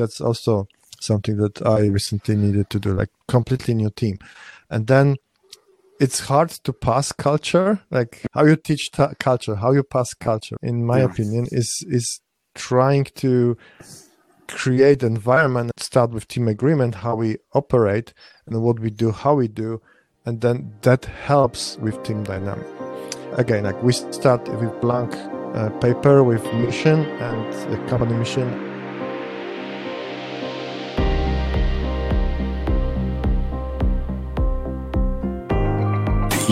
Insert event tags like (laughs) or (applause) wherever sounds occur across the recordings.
That's also something that I recently needed to do, like completely new team. And then it's hard to pass culture, like how you teach ta- culture, how you pass culture. In my yeah. opinion, is is trying to create environment. Start with team agreement, how we operate, and what we do, how we do, and then that helps with team dynamic. Again, like we start with blank uh, paper with mission and a company mission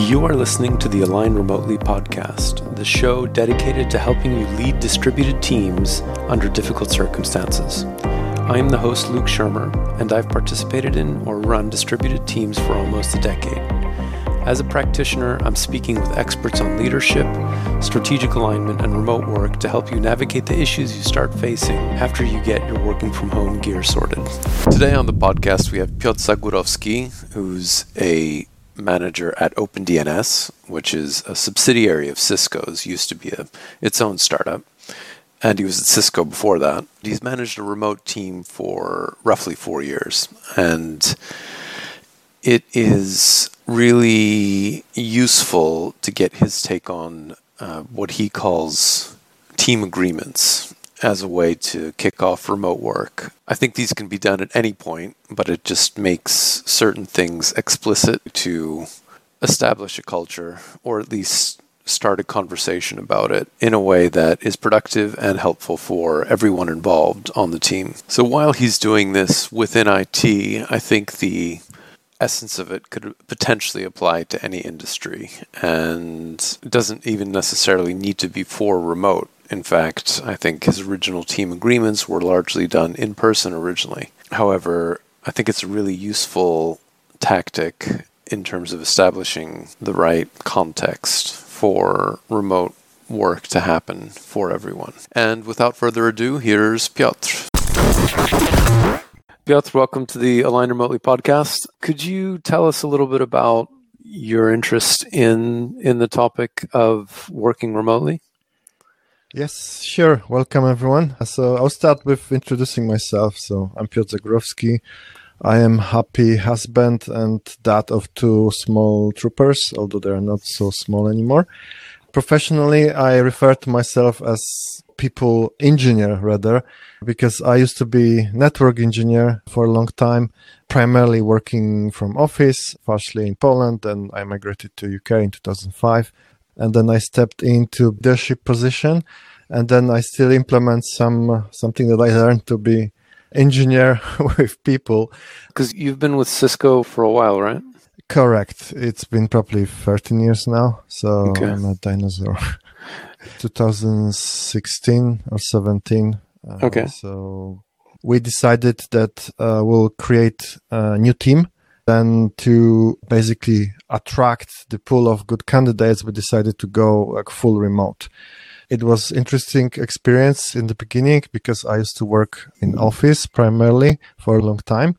You are listening to the Align Remotely podcast, the show dedicated to helping you lead distributed teams under difficult circumstances. I am the host, Luke Szyrmer, and I've participated in or run distributed teams for almost a decade. As a practitioner, I'm speaking with experts on leadership, strategic alignment, and remote work to help you navigate the issues you start facing after you get your working from home gear sorted. Today on the podcast, we have Piotr Zagórowski, who's a manager at OpenDNS, which is a subsidiary of Cisco's, used to be a, its own startup. And he was at Cisco before that. He's managed a remote team for roughly four years. And it is really useful to get his take on uh, what he calls team agreements as a way to kick off remote work. I think these can be done at any point, but it just makes certain things explicit to establish a culture or at least start a conversation about it in a way that is productive and helpful for everyone involved on the team. So while he's doing this within IT, I think the essence of it could potentially apply to any industry and doesn't even necessarily need to be for remote. In fact, I think his original team agreements were largely done in person originally. However, I think it's a really useful tactic in terms of establishing the right context for remote work to happen for everyone. And without further ado, here's Piotr. Piotr, welcome to the Align Remotely podcast. Could you tell us a little bit about your interest in in the topic of working remotely? Yes, sure. Welcome, everyone. So I'll start with introducing myself. So I'm Piotr Zagórowski. I am happy husband and dad of two small troopers, although they are not so small anymore. Professionally, I refer to myself as people engineer rather, because I used to be network engineer for a long time, primarily working from office, partially in Poland. Then I migrated to UK in 2005 and then I stepped into leadership position, and then I still implement some uh, something that I learned to be engineer (laughs) with people. Because you've been with Cisco for a while, right? Correct. It's been probably 13 years now, so okay. I'm a dinosaur. (laughs) 2016 or 17. Uh, okay. So we decided that uh, we'll create a new team then to basically attract the pool of good candidates, we decided to go like full remote. It was interesting experience in the beginning because I used to work in office primarily for a long time.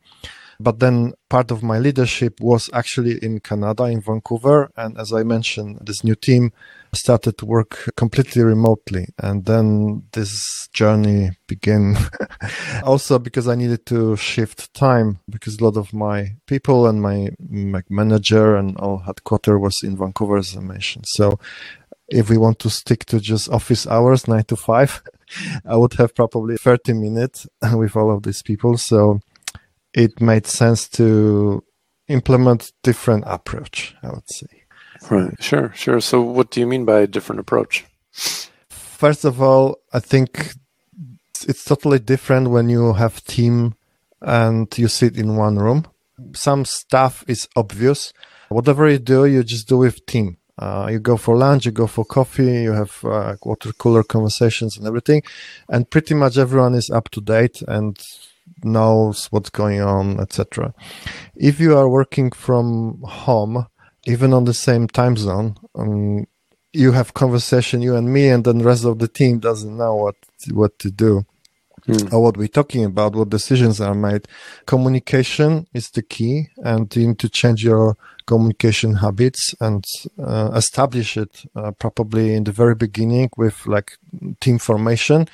But then part of my leadership was actually in Canada, in Vancouver. And as I mentioned, this new team started to work completely remotely. And then this journey began (laughs) also because I needed to shift time because a lot of my people and my, my manager and all headquarters was in Vancouver, as I mentioned. So if we want to stick to just office hours, nine to five, (laughs) I would have probably 30 minutes (laughs) with all of these people. So it made sense to implement different approach, I would say. Right. Sure. Sure. So what do you mean by a different approach? First of all, I think it's totally different when you have team and you sit in one room. Some stuff is obvious. Whatever you do, you just do with team. Uh, you go for lunch, you go for coffee, you have uh, water cooler conversations and everything, and pretty much everyone is up to date and knows what's going on, etc. If you are working from home, even on the same time zone, um, you have conversation, you and me, and then the rest of the team doesn't know what what to do. Mm. Or what we're talking about, what decisions are made. Communication is the key, and you need to change your communication habits and uh, establish it uh, probably in the very beginning with like team formation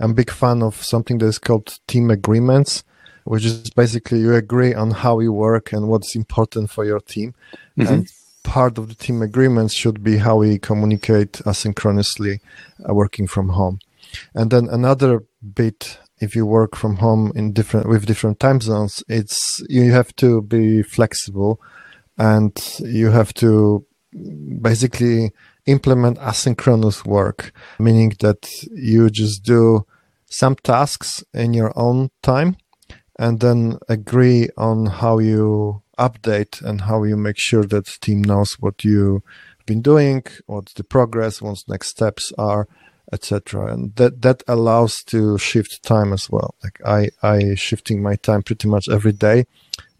I'm a big fan of something that is called team agreements, which is basically you agree on how you work and what's important for your team. Mm-hmm. And part of the team agreements should be how we communicate asynchronously uh, working from home. And then another bit if you work from home in different with different time zones, it's you have to be flexible and you have to basically implement asynchronous work, meaning that you just do some tasks in your own time and then agree on how you update and how you make sure that team knows what you've been doing, what the progress, what next steps are, etc. And that that allows to shift time as well. Like I I shifting my time pretty much every day,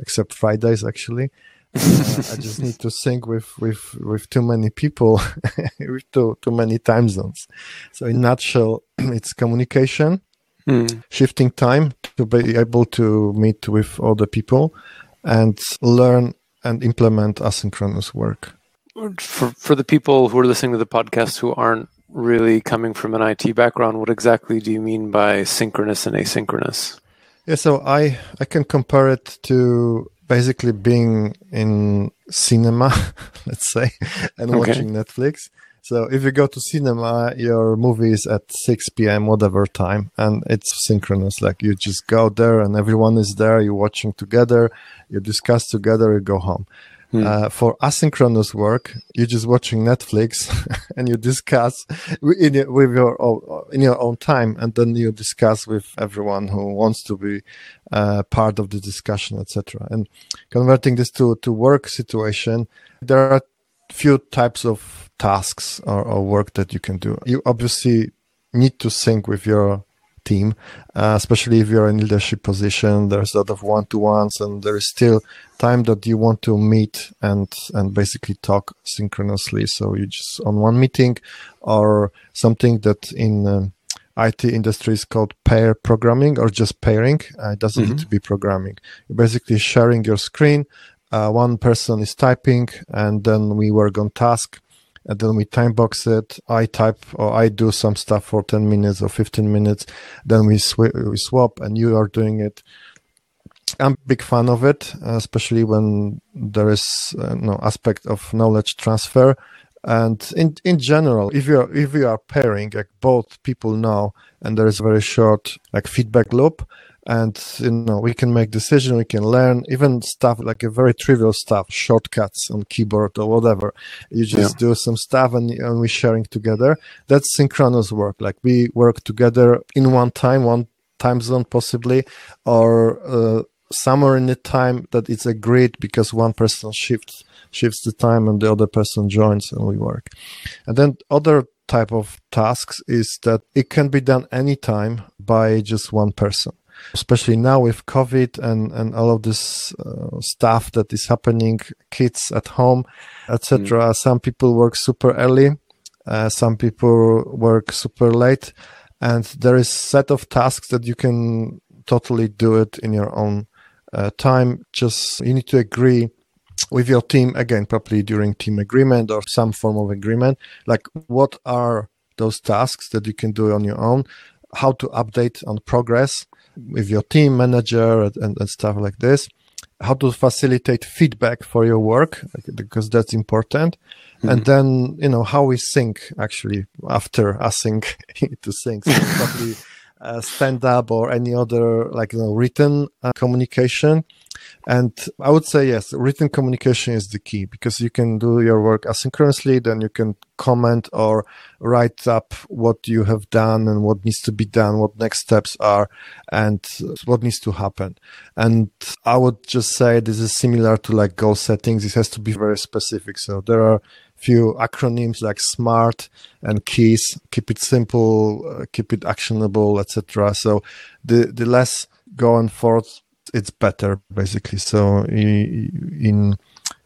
except Fridays actually. Uh, I (laughs) just need to sync with with with too many people, (laughs) with too too many time zones. So in nutshell, (clears throat) it's communication, mm. shifting time to be able to meet with other people, and learn and implement asynchronous work. For for the people who are listening to the podcast who aren't really coming from an IT background, what exactly do you mean by synchronous and asynchronous? Yeah, so I I can compare it to basically being in cinema, (laughs) let's say, and okay. watching Netflix. So if you go to cinema, your movie is at 6 p.m. whatever time, and it's synchronous. Like you just go there, and everyone is there. You're watching together, you discuss together, you go home. Hmm. Uh, for asynchronous work, you're just watching Netflix (laughs) and you discuss in your, with your own, in your own time, and then you discuss with everyone who wants to be uh, part of the discussion, etc. And converting this to to work situation, there are few types of tasks or, or work that you can do. You obviously need to sync with your team, uh, especially if you're in leadership position. There's a lot of one-to-ones, and there is still time that you want to meet and and basically talk synchronously. So you just on one meeting, or something that in um, IT industry is called pair programming or just pairing. Uh, it doesn't mm-hmm. need to be programming. You're basically sharing your screen. Uh, one person is typing, and then we work on task and then we time box it. I type or I do some stuff for 10 minutes or 15 minutes. Then we, sw- we swap and you are doing it. I'm a big fan of it, especially when there is uh, no aspect of knowledge transfer. And in in general, if you are if you are pairing, like both people know, and there is a very short like feedback loop, and you know we can make decision we can learn even stuff like a very trivial stuff shortcuts on keyboard or whatever. You just yeah. do some stuff and, and we're sharing together. That's synchronous work. Like we work together in one time one time zone possibly or uh, somewhere in the time that it's agreed because one person shifts shifts the time and the other person joins and we work. And then other type of tasks is that it can be done anytime by just one person especially now with COVID and, and all of this uh, stuff that is happening, kids at home, etc. Mm. Some people work super early, uh, some people work super late, and there is set of tasks that you can totally do it in your own uh, time. Just you need to agree with your team again, probably during team agreement or some form of agreement. Like what are those tasks that you can do on your own? How to update on progress with your team manager and, and stuff like this how to facilitate feedback for your work because that's important. Mm-hmm. and then you know how we sync actually after async (laughs) to sync. So (laughs) probably uh, stand up or any other like you know written uh, communication and I would say yes, written communication is the key because you can do your work asynchronously, then you can comment or write up what you have done and what needs to be done, what next steps are, and what needs to happen. And I would just say this is similar to like goal settings. It has to be very specific. So there are a few acronyms like SMART and KEYS. Keep it simple, uh, keep it actionable, etc. So the the less going forth it's better basically. So in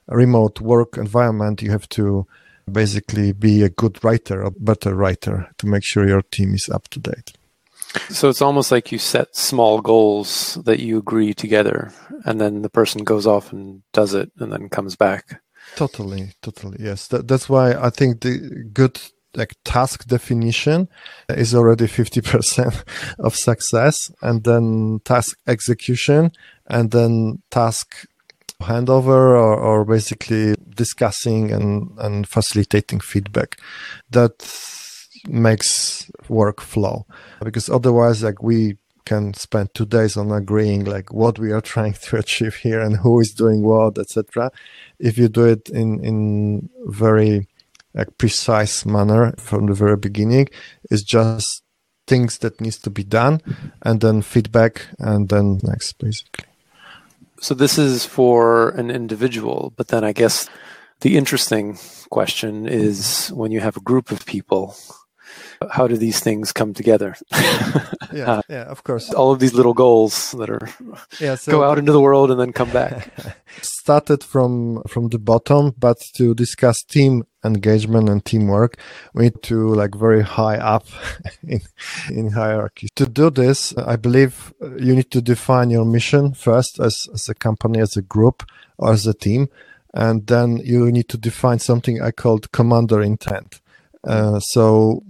a remote work environment, you have to basically be a good writer, a better writer to make sure your team is up to date. So it's almost like you set small goals that you agree together, and then the person goes off and does it and then comes back. Totally, totally. Yes. That, that's why I think the good like task definition is already 50% (laughs) of success and then task execution and then task handover or, or basically discussing and, and facilitating feedback. That makes workflow. Because otherwise like we can spend two days on agreeing like what we are trying to (laughs) achieve here and who is doing what etc if you do it in in very like precise manner from the very beginning it's just things that needs to be done and then feedback and then next basically so this is for an individual, but then I guess the interesting question is when you have a group of people, how do these things come together? (laughs) yeah, uh, yeah, of course. All of these little goals that are (laughs) yeah, so go out into the world and then come back. (laughs) Started from from the bottom, but to discuss team engagement and teamwork, we need to like very high up (laughs) in in hierarchy. To do this, I believe you need to define your mission first as as a company, as a group, or as a team, and then you need to define something I called commander intent. Uh, so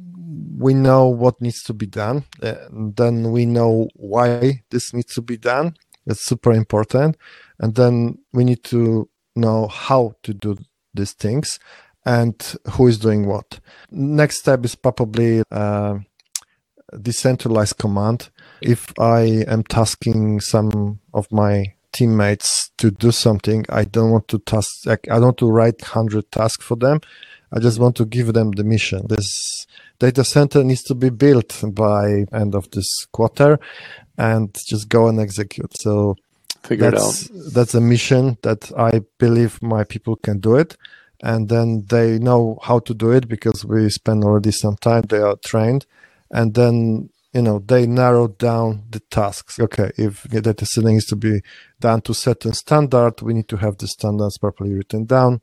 we know what needs to be done. And then we know why this needs to be done. That's super important. And then we need to know how to do these things and who is doing what. Next step is probably uh, decentralized command. If I am tasking some of my teammates to do something, I don't want to task. Like, I don't want to write hundred tasks for them. I just want to give them the mission. This data center needs to be built by end of this quarter and just go and execute. So Figure that's, that's a mission that I believe my people can do it. And then they know how to do it because we spend already some time. They are trained. And then, you know, they narrow down the tasks. Okay. If data center needs to be done to certain standard, we need to have the standards properly written down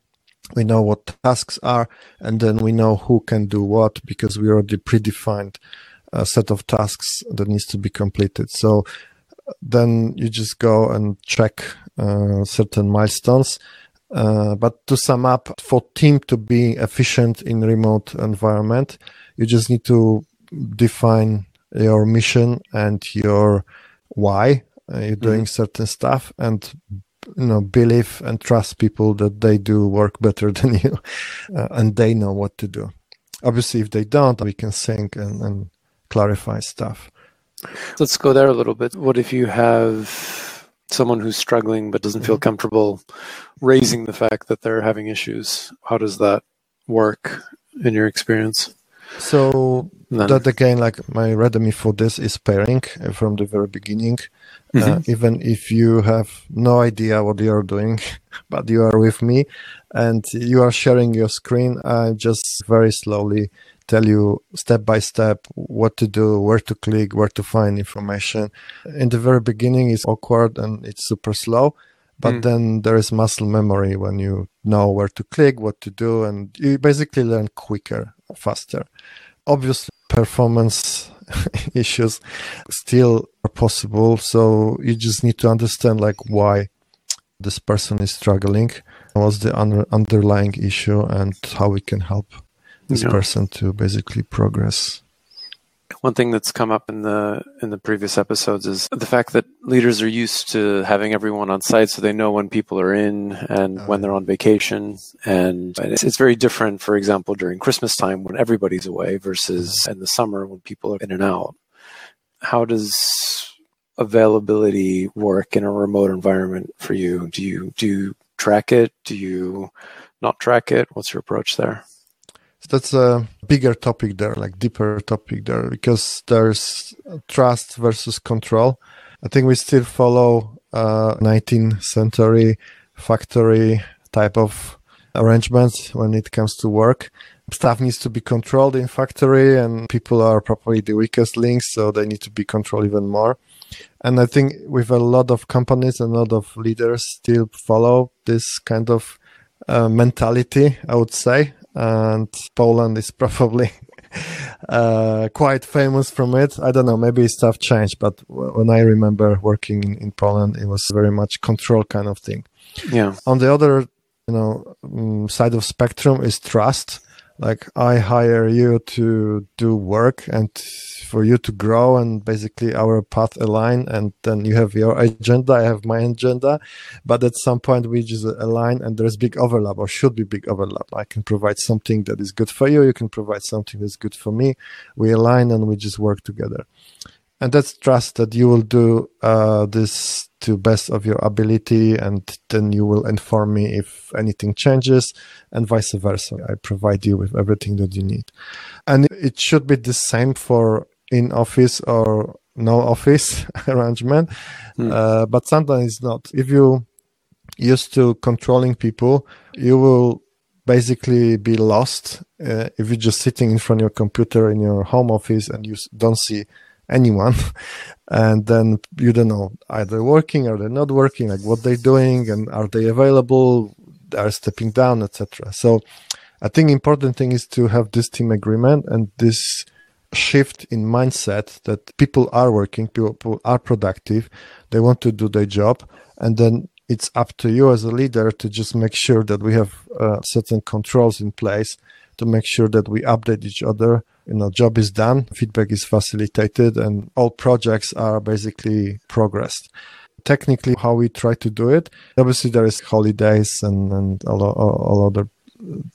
we know what tasks are and then we know who can do what because we already predefined a set of tasks that needs to be completed so then you just go and check uh, certain milestones uh, but to sum up for team to be efficient in remote environment you just need to define your mission and your why uh, you're doing mm-hmm. certain stuff and you know believe and trust people that they do work better (laughs) than you uh, and they know what to do. Obviously if they don't we can sync and, and clarify stuff. Let's go there a little bit. What if you have someone who's struggling but doesn't feel mm-hmm. comfortable raising the fact that they're having issues how does that work in your experience so then. that again like my readme for this is pairing uh, from the very beginning uh, mm-hmm. uh, even if you have no idea what you're doing, (laughs) but you are with me and you are sharing your screen. I just very slowly tell you step by step what to do, where to click, where to find information. In the very beginning, it's awkward and it's super slow. But mm. then there is muscle memory when you know where to click, what to do, and you basically learn quicker, faster. Obviously, performance (laughs) issues still are possible. So you just need to understand like why this person is struggling, what's the under- underlying issue, and how we can help this yeah. person to basically progress. One thing that's come up in the in the previous episodes is the fact that leaders are used to having everyone on site, so they know when people are in and oh, when they're on vacation. And it's, it's, very different, for example, during Christmas time when everybody's away versus mm-hmm. in the summer when people are in and out. How does availability work in a remote environment for you? Do you do you track it? Do you not track it? What's your approach there? That's a bigger topic there, like deeper topic there, because there's trust versus control. I think we still follow uh, 19th century factory type of arrangements when it comes to work. Stuff needs to be controlled in factory, and people are probably the weakest links, so they need to be controlled even more. And I think with a lot of companies and a lot of leaders still follow this kind of uh, mentality, I would say and Poland is (laughs) probably uh, quite famous from it. I don't know, maybe stuff changed, but when I remember working in, in Poland, it was very much control kind of thing. Yeah. On the other, you know, um, side of spectrum is trust. Like I hire you to do work and for you to grow and basically our path align and then you have your agenda, I have my agenda. But at some point we just align and there's big overlap or should be big overlap. I can provide something that is good for you. You can provide something that's good for me. We align and we just work together. And that's trust that you will do uh, this to best of your ability and then you will inform me if anything changes and vice versa. I provide you with everything that you need. And it should be the same for in office or no office (laughs) arrangement mm. uh, but sometimes it's not. If you used to controlling people you will basically be lost uh, if you're just sitting in front of your computer in your home office and you don't see anyone. (laughs) And then you don't know are they working are they not working like what they're doing and are they available are stepping down etc so i think important thing is to have this team agreement and this shift in mindset that people are working people are productive they want to do their job and then it's up to you as a leader to just make sure that we have uh, certain controls in place to make sure that we update each other. You know job is done feedback is facilitated and all projects are basically progressed. Technically how we try to do it obviously there is holidays and and all, all, all other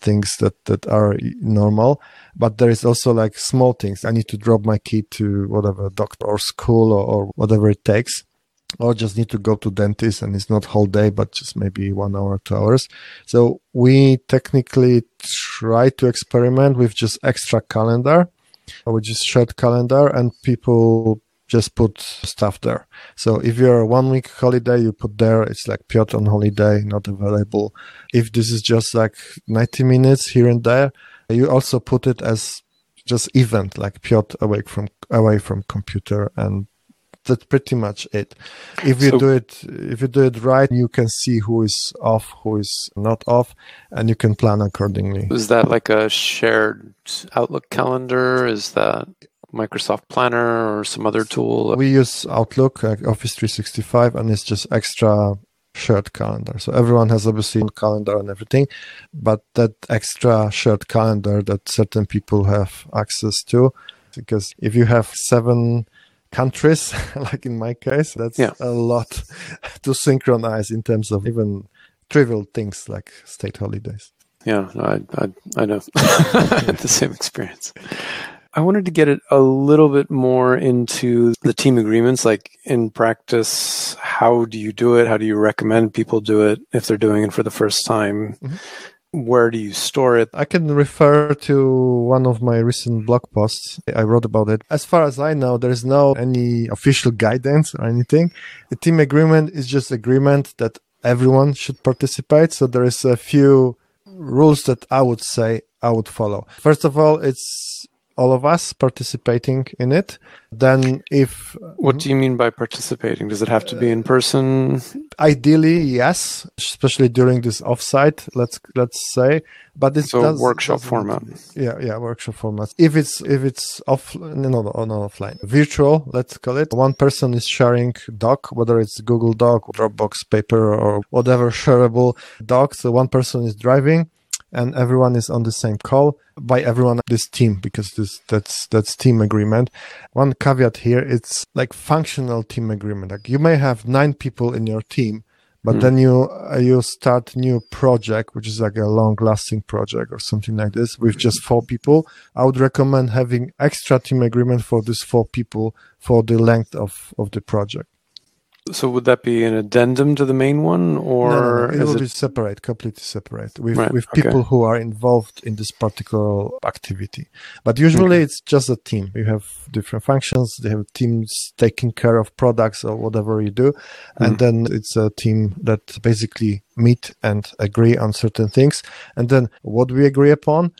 things that that are normal but there is also like small things. I need to drop my kid to whatever doctor or school or, or whatever it takes or just need to go to dentist and it's not whole day but just maybe one hour two hours. So we technically try to experiment with just extra calendar. Which is shared calendar and people just put stuff there. So if you're a one week holiday you put there it's like Piotr on holiday not available. If this is just like 90 minutes here and there you also put it as just event like Piotr away from away from computer and that's pretty much it. If you so, do it, if you do it right, you can see who is off, who is not off, and you can plan accordingly. Is that like a shared Outlook calendar? Is that Microsoft Planner or some other tool? We use Outlook, like Office 365, and it's just extra shared calendar. So everyone has obviously a calendar and everything, but that extra shared calendar that certain people have access to, because if you have seven countries, (laughs) like in my case, that's yeah. a lot (laughs) to synchronize in terms of even trivial things like state holidays. Yeah, I I, I know (laughs) the same experience. I wanted to get it a little bit more into the team agreements. Like in practice, how do you do it? How do you recommend people do it if they're doing it for the first time? Mm-hmm where do you store it? I can refer to one of my recent blog posts. I wrote about it. As far as I know, there is no any official guidance or anything. The team agreement is just agreement that everyone should participate. So there is a few rules that I would say I would follow. First of all, it's all of us participating in it. Then, if what do you mean by participating? Does it have to be in person? Ideally, yes, especially during this offsite. Let's let's say, but it's so does, workshop format. Yeah, yeah, workshop format. If it's if it's off, no, no, no, offline, virtual. Let's call it. One person is sharing doc, whether it's Google Doc, Dropbox, Paper, or whatever shareable doc. So one person is driving and everyone is on the same call by everyone this team because this that's that's team agreement. One caveat here it's like functional team agreement. Like you may have nine people in your team but mm. then you uh, you start new project which is like a long lasting project or something like this with just four people. I would recommend having extra team agreement for these four people for the length of of the project so would that be an addendum to the main one, or no, no, no. it will it... be separate, completely separate, with right. with people okay. who are involved in this particular activity. But usually okay. it's just a team. You have different functions. They have teams taking care of products or whatever you do, mm-hmm. and then it's a team that basically meet and agree on certain things. And then what we agree upon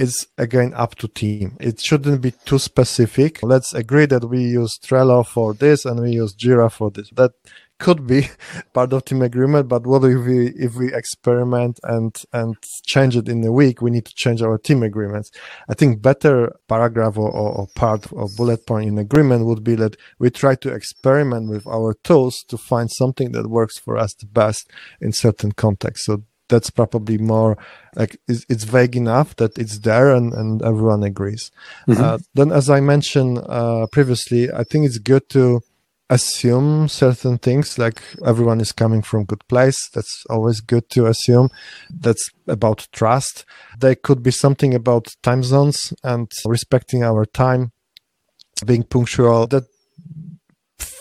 is again up to team. It shouldn't be too specific. Let's agree that we use Trello for this and we use Jira for this. That could be (laughs) part of team agreement, but what if we if we experiment and and change it in a week? We need to change our team agreements. I think better paragraph or, or part or bullet point in agreement would be that we try to experiment with our tools to find something that works for us the best in certain contexts. So that's probably more like it's, it's, vague enough that it's there and, and everyone agrees. Mm-hmm. Uh, then, as I mentioned uh, previously, I think it's good to assume certain things like everyone is coming from good place. That's always good to assume. That's about trust. There could be something about time zones and respecting our time being punctual. That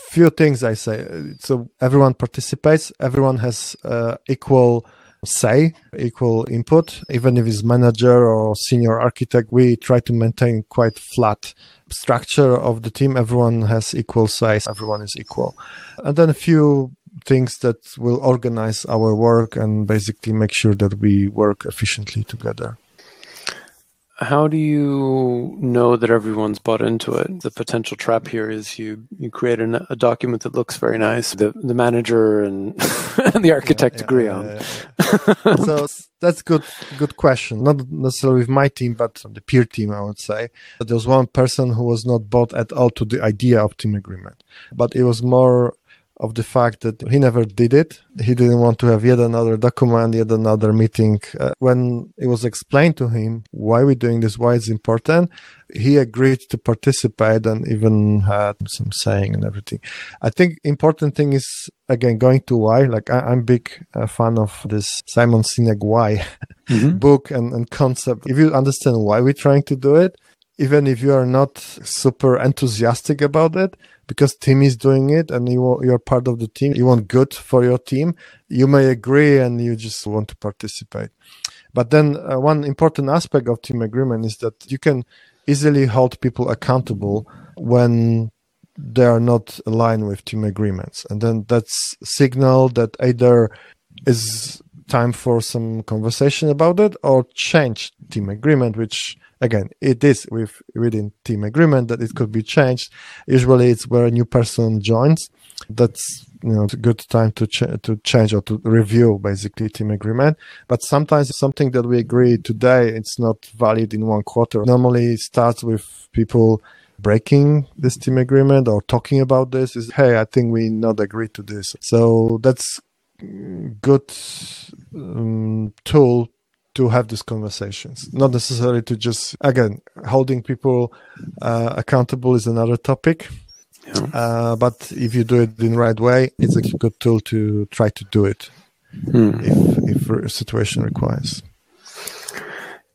few things i say. So everyone participates. Everyone has uh, equal say, equal input. Even if it's manager or senior architect, we try to maintain quite flat structure of the team. Everyone has equal size. Everyone is equal. And then a few things that will organize our work and basically make sure that we work efficiently together. How do you know that everyone's bought into it? The potential trap here is you you create an, a document that looks very nice. The the manager and, (laughs) and the architect yeah, yeah, agree on. Yeah, so (laughs) that's good good question. Not necessarily with my team, but the peer team, I would say. There was one person who was not bought at all to the idea of team agreement, but it was more of the fact that he never did it. He didn't want to have yet another document, yet another meeting. Uh, when it was explained to him why we're doing this, why it's important, he agreed to participate and even had some saying and everything. I think important thing is again going to why. Like I, am big uh, fan of this Simon Sinek Why mm-hmm. (laughs) book and, and concept. If you understand why we're trying to do it, even if you are not super enthusiastic about it, because team is doing it and you you're part of the team, you want good for your team. You may agree and you just want to participate. But then uh, one important aspect of team agreement is that you can easily hold people accountable when they are not aligned with team agreements, and then that's signal that either is time for some conversation about it or change team agreement, which again, it is with within team agreement that it could be changed. Usually, it's where a new person joins. That's you know a good time to ch- to change or to review basically team agreement. But sometimes something that we agree today it's not valid in one quarter. Normally, it starts with people breaking this team agreement or talking about this is hey i think we not agree to this so that's good um, tool to have these conversations. Not necessarily to just again holding people uh, accountable is another topic. Yeah. uh, but if you do it in the right way it's a good tool to try to do it hmm. if, if a situation requires.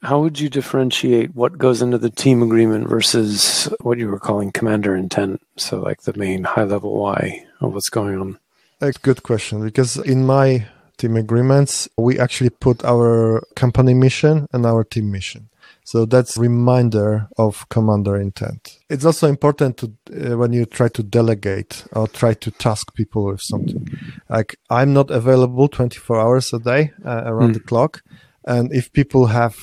How would you differentiate what goes into the team agreement versus what you were calling commander intent? So like the main high level why of what's going on. A good question because in my team agreements, we actually put our company mission and our team mission. So that's reminder of commander intent. It's also important to uh, when you try to delegate or try to task people with something. Like I'm not available 24 hours a day uh, around mm. the clock, and if people have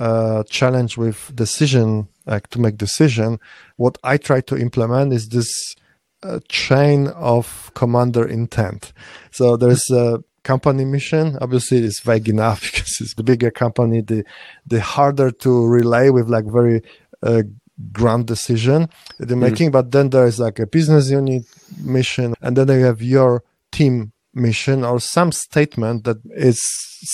a challenge with decision, like to make decision, what I try to implement is this uh, chain of commander intent. So there's a company mission. Obviously, it's vague enough (laughs) because it's the bigger company, the the harder to relay with like very uh, grand decision they're mm. making. But then there is like a business unit mission, and then you have your team mission or some statement that is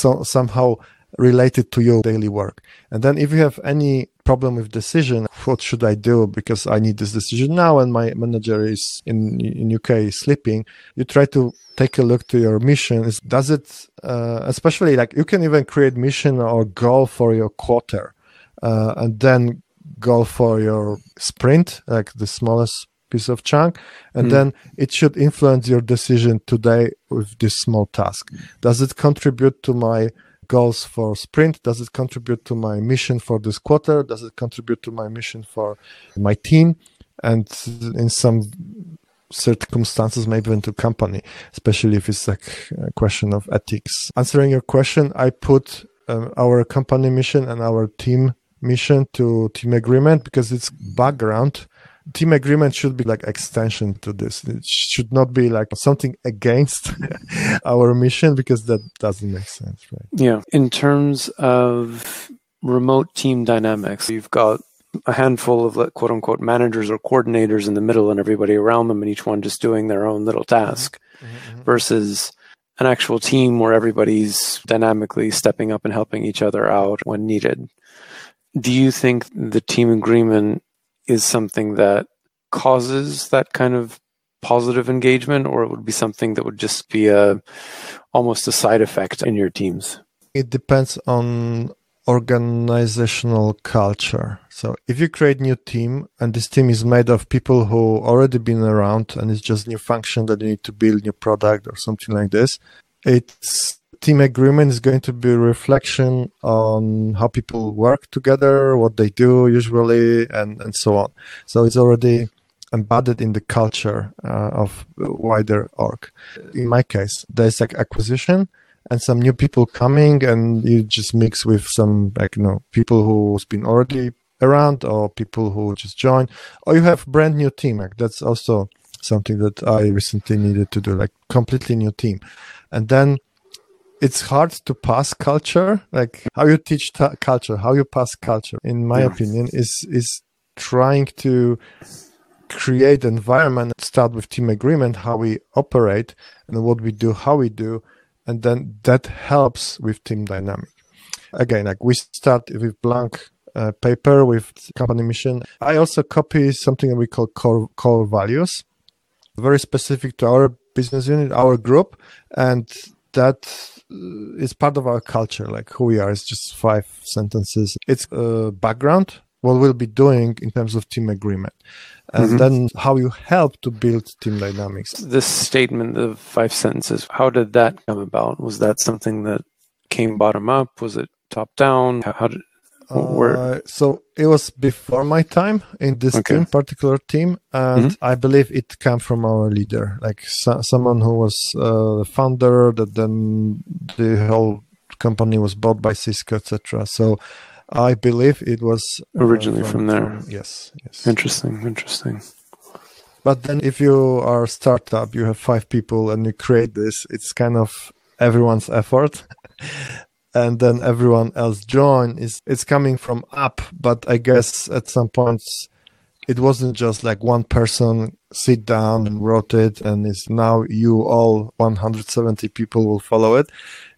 so, somehow related to your daily work. And then if you have any problem with decision, what should I do? Because I need this decision now and my manager is in, in UK sleeping. You try to take a look to your mission. Is, does it, uh, especially like you can even create mission or goal for your quarter, uh, and then goal for your sprint, like the smallest piece of chunk and mm. then it should influence your decision today with this small task does it contribute to my goals for sprint? Does it contribute to my mission for this quarter? Does it contribute to my mission for my team? And in some circumstances, maybe even to company, especially if it's like a question of ethics. Answering your question, I put um, our company mission and our team mission to team agreement because it's background team agreement should be like extension to this. It should not be like something against (laughs) our mission because that doesn't make sense, right? Yeah. In terms of remote team dynamics, you've got a handful of quote unquote managers or coordinators in the middle and everybody around them and each one just doing their own little task mm-hmm. mm-hmm. versus an actual team where everybody's dynamically stepping up and helping each other out when needed. Do you think the team agreement is something that causes that kind of positive engagement or it would be something that would just be a almost a side effect in your teams? It depends on organizational culture. So if you create new team and this team is made of people who already been around and it's just new function that you need to build new product or something like this, it's team agreement is going to be a reflection on how people work together, what they do usually, and, and so on. So it's already embedded in the culture uh, of wider org. In my case, there's like acquisition and some new people coming and you just mix with some like you know people who's been already around or people who just join or you have brand new team like that's also something that i recently needed to do like completely new team and then it's hard to pass culture like how you teach ta- culture how you pass culture in my yeah. opinion is is trying to create environment start with team agreement how we operate and what we do how we do and then that helps with team dynamic again like we start with blank uh, paper with company mission i also copy something that we call core, core values very specific to our business unit our group and that uh, part of our culture like who we are it's just five sentences it's a background what we'll be doing in terms of team agreement and mm-hmm. then how you help to build team dynamics. This statement of five sentences, how did that come about? Was that something that came bottom up? Was it top down? How, how did uh, so it was before my time in this okay. team, particular team, and mm-hmm. I believe it came from our leader, like so, someone who was uh, the founder. That then the whole company was bought by Cisco, etc. So I believe it was uh, originally uh, from, from, there. From, yes, yes. Interesting, interesting. But then, if you are a startup, you have five people, and you create this. It's kind of everyone's effort, (laughs) and then everyone else join. Is it's coming from up, but I guess at some points it wasn't just like one person sit down and wrote it and it's now you all 170 people will follow it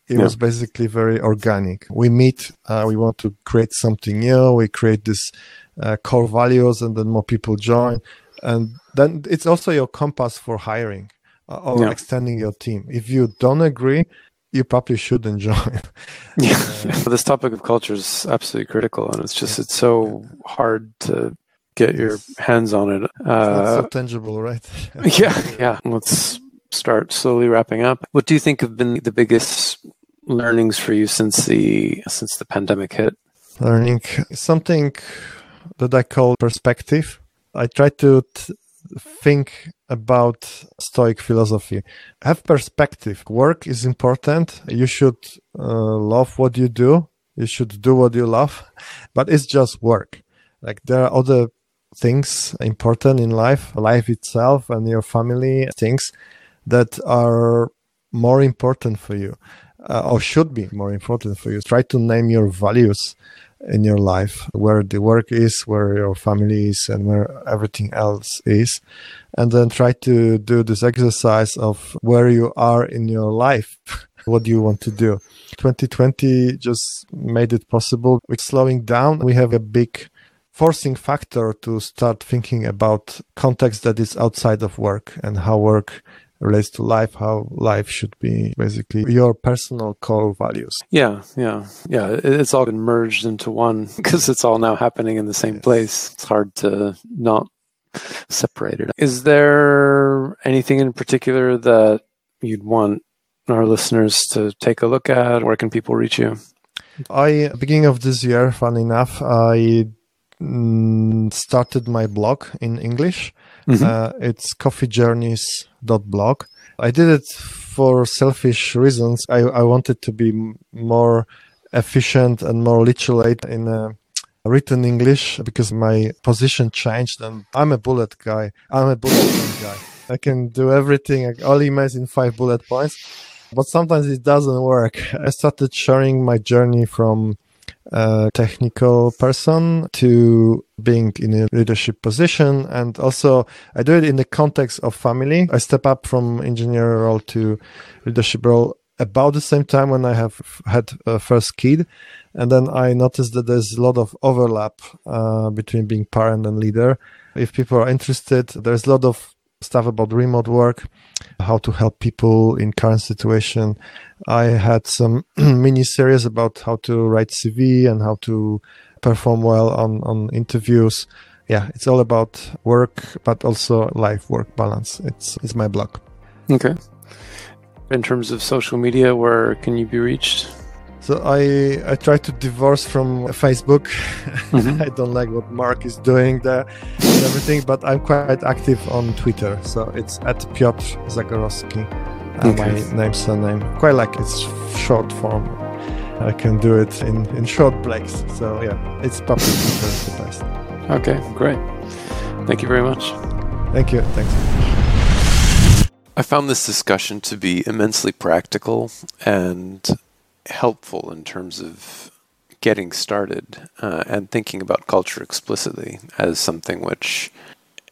it yeah. was basically very organic. We meet, uh, we want to create something new. We create this uh, core values, and then more people join. And then it's also your compass for hiring uh, or yeah. extending your team. If you don't agree, you probably shouldn't join. (laughs) yeah, this topic of culture is absolutely critical, and it's just it's so hard to get your hands on it. Uh, so tangible, right? (laughs) yeah, yeah. Let's start slowly wrapping up. What do you think have been the biggest learnings for you since the since the pandemic hit? Learning something that I call perspective. I try to t- think about Stoic philosophy. Have perspective. Work is important. You should uh, love what you do. You should do what you love, (laughs) but it's just work. Like there are other things important in life, life itself and your family things that are more important for you uh, or should be more important for you. Try to name your values in your life, where the work is, where your family is, and where everything else is. And then try to do this exercise of where you are in your life. (laughs) what do you want to do? 2020 just made it possible. With slowing down, we have a big forcing factor to start thinking about context that is outside of work and how work relates to life, how life should be basically your personal core values. Yeah, yeah, yeah. It's all been merged into one (laughs) because it's all now happening in the same yes. place. It's hard to not separate it. Is there anything in particular that you'd want our listeners to take a look at? Where can people reach you? I, beginning of this year, fun enough, I mm, started my blog in English. Mm-hmm. Uh, it's coffeejourneys.blog. I did it for selfish reasons. I, I wanted to be more efficient and more literate in uh, written English because my position changed and I'm a bullet guy. I'm a bullet guy. I can do everything, all emails in five bullet points, but sometimes it doesn't work. I started sharing my journey from a technical person to being in a leadership position. And also I do it in the context of family. I step up from engineer role to leadership role about the same time when I have had a first kid. And then I noticed that there's a lot of overlap uh, between being parent and leader. If people are interested, there's a lot of stuff about remote work, how to help people in current situation. I had some (clears throat) mini series about how to write CV and how to perform well on, on interviews. Yeah, it's all about work, but also life work balance. It's, it's my blog. Okay. In terms of social media, where can you be reached? So I I try to divorce from Facebook. Mm-hmm. (laughs) I don't like what Mark is doing there and everything, but I'm quite active on Twitter. So it's at Piotr Zagorowski. Uh, okay. My name, surname. Quite like it's short form. I can do it in, in short breaks. So yeah, it's public Twitter is the best. Okay, great. Thank you very much. Thank you. Thanks. I found this discussion to be immensely practical and helpful in terms of getting started uh, and thinking about culture explicitly as something which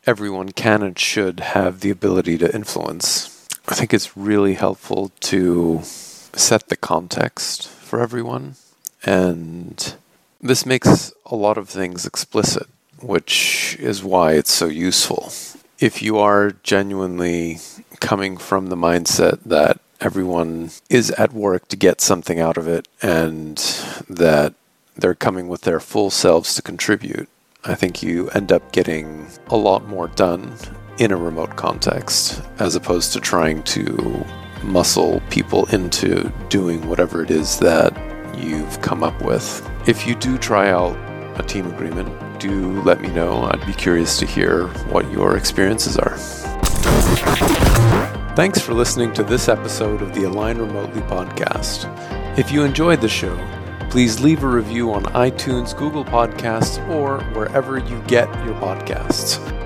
everyone can and should have the ability to influence. I think it's really helpful to set the context for everyone, and this makes a lot of things explicit, which is why it's so useful. If you are genuinely coming from the mindset that everyone is at work to get something out of it and that they're coming with their full selves to contribute, I think you end up getting a lot more done in a remote context as opposed to trying to muscle people into doing whatever it is that you've come up with. If you do try out a team agreement, do let me know. I'd be curious to hear what your experiences are. Thanks for listening to this episode of the Align Remotely podcast. If you enjoyed the show, please leave a review on iTunes, Google Podcasts, or wherever you get your podcasts.